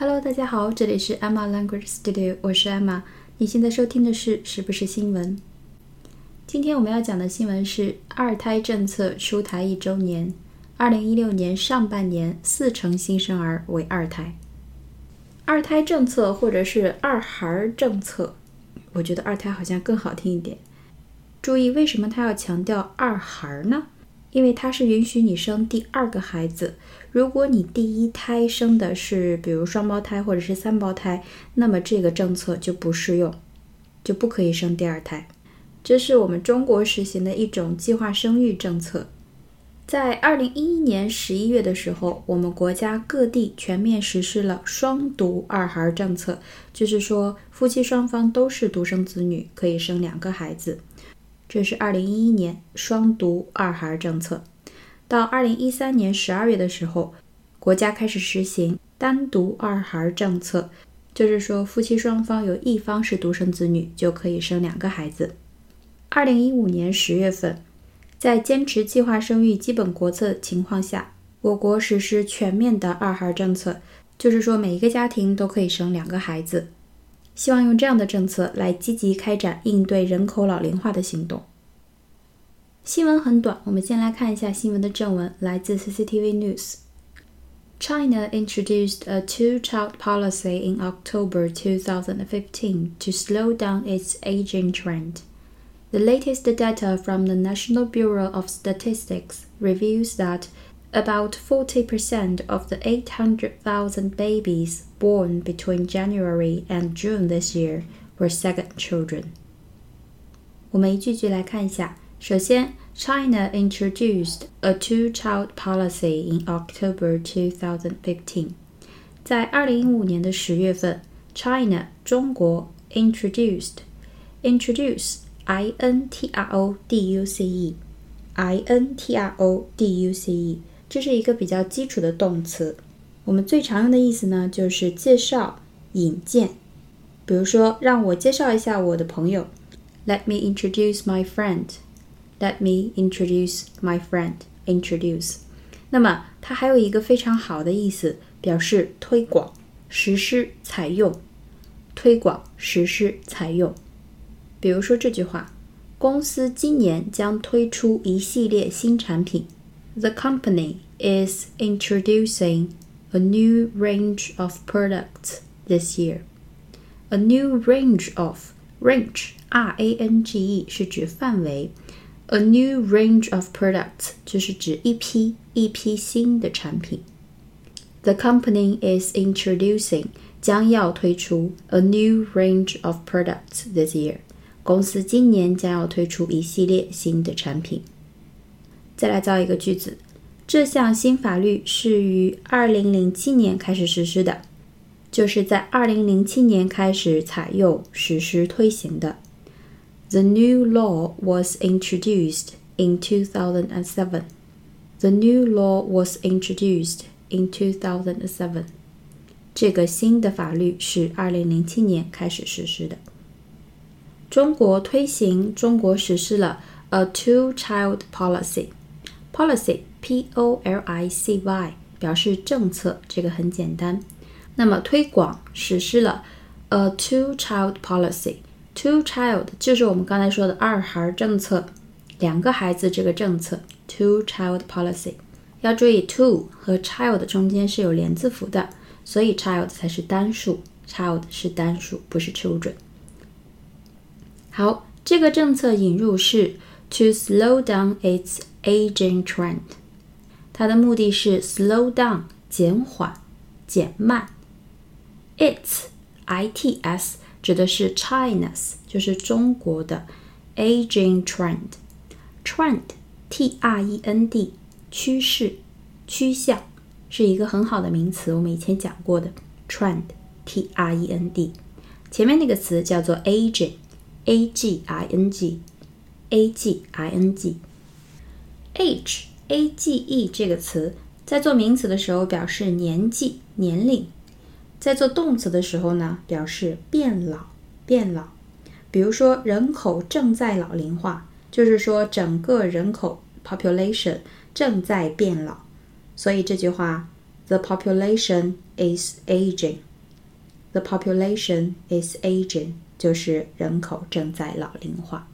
Hello，大家好，这里是 Emma Language Studio，我是 Emma。你现在收听的是是不是新闻？今天我们要讲的新闻是二胎政策出台一周年。二零一六年上半年，四成新生儿为二胎。二胎政策或者是二孩政策，我觉得二胎好像更好听一点。注意，为什么他要强调二孩呢？因为它是允许你生第二个孩子。如果你第一胎生的是比如双胞胎或者是三胞胎，那么这个政策就不适用，就不可以生第二胎。这是我们中国实行的一种计划生育政策。在二零一一年十一月的时候，我们国家各地全面实施了双独二孩政策，就是说夫妻双方都是独生子女，可以生两个孩子。这是二零一一年双独二孩政策。到二零一三年十二月的时候，国家开始实行单独二孩政策，就是说夫妻双方有一方是独生子女，就可以生两个孩子。二零一五年十月份，在坚持计划生育基本国策的情况下，我国实施全面的二孩政策，就是说每一个家庭都可以生两个孩子。希望用这样的政策来积极开展应对人口老龄化的行动。新闻很短，我们先来看一下新闻的正文，来自 CCTV News。China introduced a two-child policy in October 2015 to slow down its aging trend. The latest data from the National Bureau of Statistics reveals that about 40% of the 800,000 babies born between January and June this year were second children. 我们一句句来看一下。 首先，China introduced a two-child policy in October 2015。在二零一五年的十月份，China 中国 introduced introduce i n t r o d u c e i n t r o d u c e 这是一个比较基础的动词，我们最常用的意思呢，就是介绍、引荐。比如说，让我介绍一下我的朋友，Let me introduce my friend. Let me introduce my friend. Introduce. 那么它还有一个非常好的意思，表示推广、实施、采用。推广、实施、采用。比如说这句话：公司今年将推出一系列新产品。The company is introducing a new range of products this year. A new range of range R A N G E 是指范围 ，a new range of products 就是指一批一批新的产品。The company is introducing 将要推出 a new range of products this year. 公司今年将要推出一系列新的产品。再来造一个句子，这项新法律是于二零零七年开始实施的，就是在二零零七年开始采用、实施、推行的。The new law was introduced in 2007. The new law was introduced in 2007. 这个新的法律是二零零七年开始实施的。中国推行，中国实施了 a two-child policy。Policy, P-O-L-I-C-Y，表示政策，这个很简单。那么推广实施了 a two-child policy。 Two-child 就是我们刚才说的二孩政策，两个孩子这个政策。Two-child policy，要注意 two 和 child 中间是有连字符的，所以 child 才是单数，child 是单数，不是 children。好，这个政策引入是 to slow down its aging trend，它的目的是 slow down 减缓、减慢。its i t s 指的是 China's，就是中国的 aging trend。trend t r e n d 趋势、趋向是一个很好的名词，我们以前讲过的 trend t r e n d。前面那个词叫做 aging，a g i n g，a g i n g，h a g e 这个词在做名词的时候表示年纪、年龄；在做动词的时候呢，表示变老、变老。比如说，人口正在老龄化，就是说整个人口 population 正在变老。所以这句话，the population is aging，The population is aging，就是人口正在老龄化。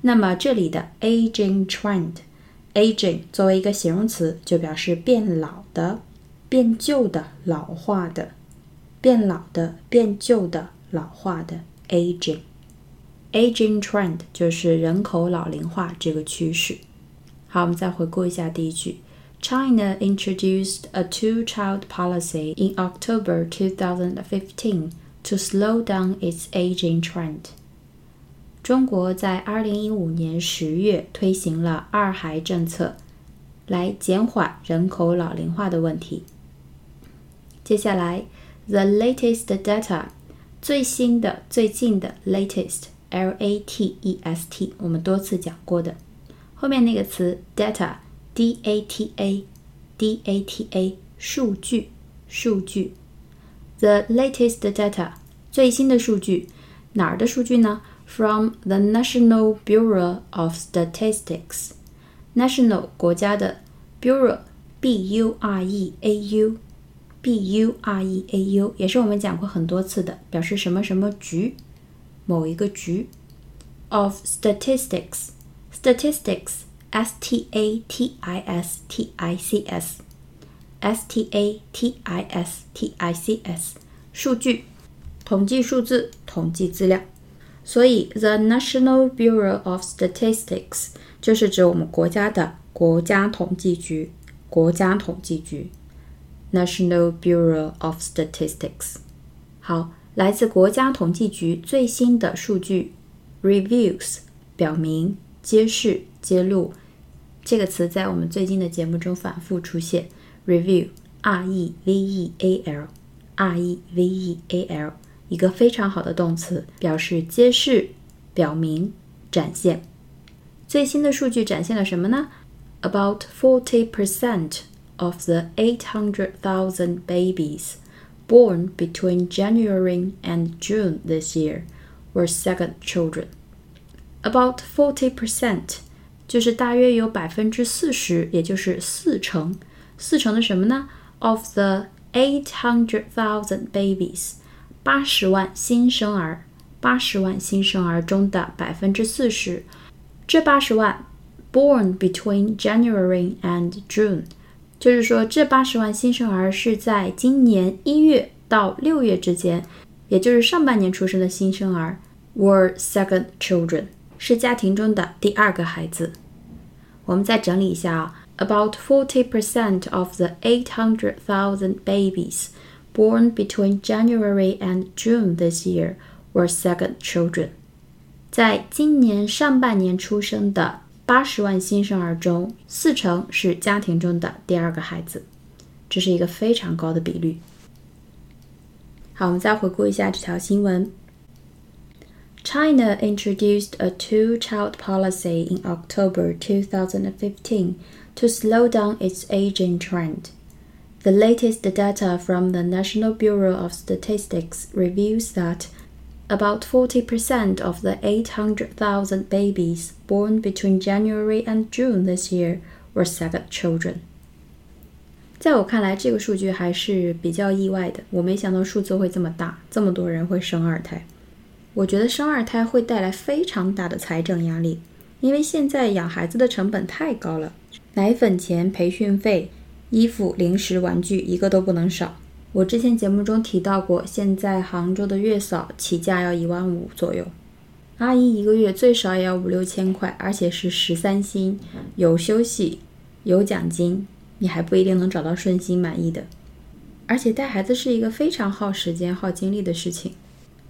那么这里的 aging trend，aging 作为一个形容词，就表示变老的、变旧的、老化的、变老的、变旧的、老化的 aging。aging trend 就是人口老龄化这个趋势。好，我们再回顾一下第一句。China introduced a two-child policy in October 2015 to slow down its aging trend. 中国在二零一五年十月推行了二孩政策，来减缓人口老龄化的问题。接下来 ，the latest data，最新的、最近的 latest，l a t e s t，我们多次讲过的，后面那个词 data，d a t a，d a t a，数据，数据。the latest data，最新的数据，哪儿的数据呢？from the National Bureau of Statistics. National 国家的 Bureau B U R E A U B U R E A U 也是我们讲过很多次的，表示什么什么局，某一个局。Of statistics, statistics, S T A T I S T I C S, S T A T I S T I C S，数据，统计数字，统计资料。所以，the National Bureau of Statistics 就是指我们国家的国家统计局。国家统计局 ，National Bureau of Statistics。好，来自国家统计局最新的数据，reviews 表明、揭示、揭露这个词在我们最近的节目中反复出现。review，r e v e a l，r e v e a l。一个非常好的动词，表示揭示、表明、展现。最新的数据展现了什么呢？About forty percent of the eight hundred thousand babies born between January and June this year were second children. About forty percent 就是大约有百分之四十，也就是四成。四成的什么呢？Of the eight hundred thousand babies 八十万新生儿，八十万新生儿中的百分之四十，这八十万 born between January and June， 就是说这八十万新生儿是在今年一月到六月之间，也就是上半年出生的新生儿，were second children，是家庭中的第二个孩子。我们再整理一下啊，about forty percent of the eight hundred thousand babies。born between January and June this year were second children。在今年上半年出生的八十万新生儿中，四成是家庭中的第二个孩子，这是一个非常高的比率。好，我们再回顾一下这条新闻。China introduced a two-child policy in October 2015 to slow down its aging trend. The latest data from the National Bureau of Statistics reveals that about 40% of the 800,000 babies born between January and June this year were second children. 在我看来，这个数据还是比较意外的。我没想到数字会这么大，这么多人会生二胎。我觉得生二胎会带来非常大的财政压力，因为现在养孩子的成本太高了，奶粉钱、培训费。衣服、零食、玩具一个都不能少。我之前节目中提到过，现在杭州的月嫂起价要一万五左右，阿姨一个月最少也要五六千块，而且是十三薪，有休息，有奖金，你还不一定能找到顺心满意的。而且带孩子是一个非常耗时间、耗精力的事情，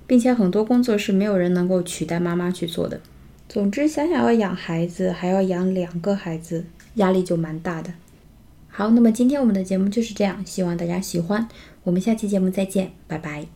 并且很多工作是没有人能够取代妈妈去做的。总之，想想要养孩子，还要养两个孩子，压力就蛮大的。好，那么今天我们的节目就是这样，希望大家喜欢。我们下期节目再见，拜拜。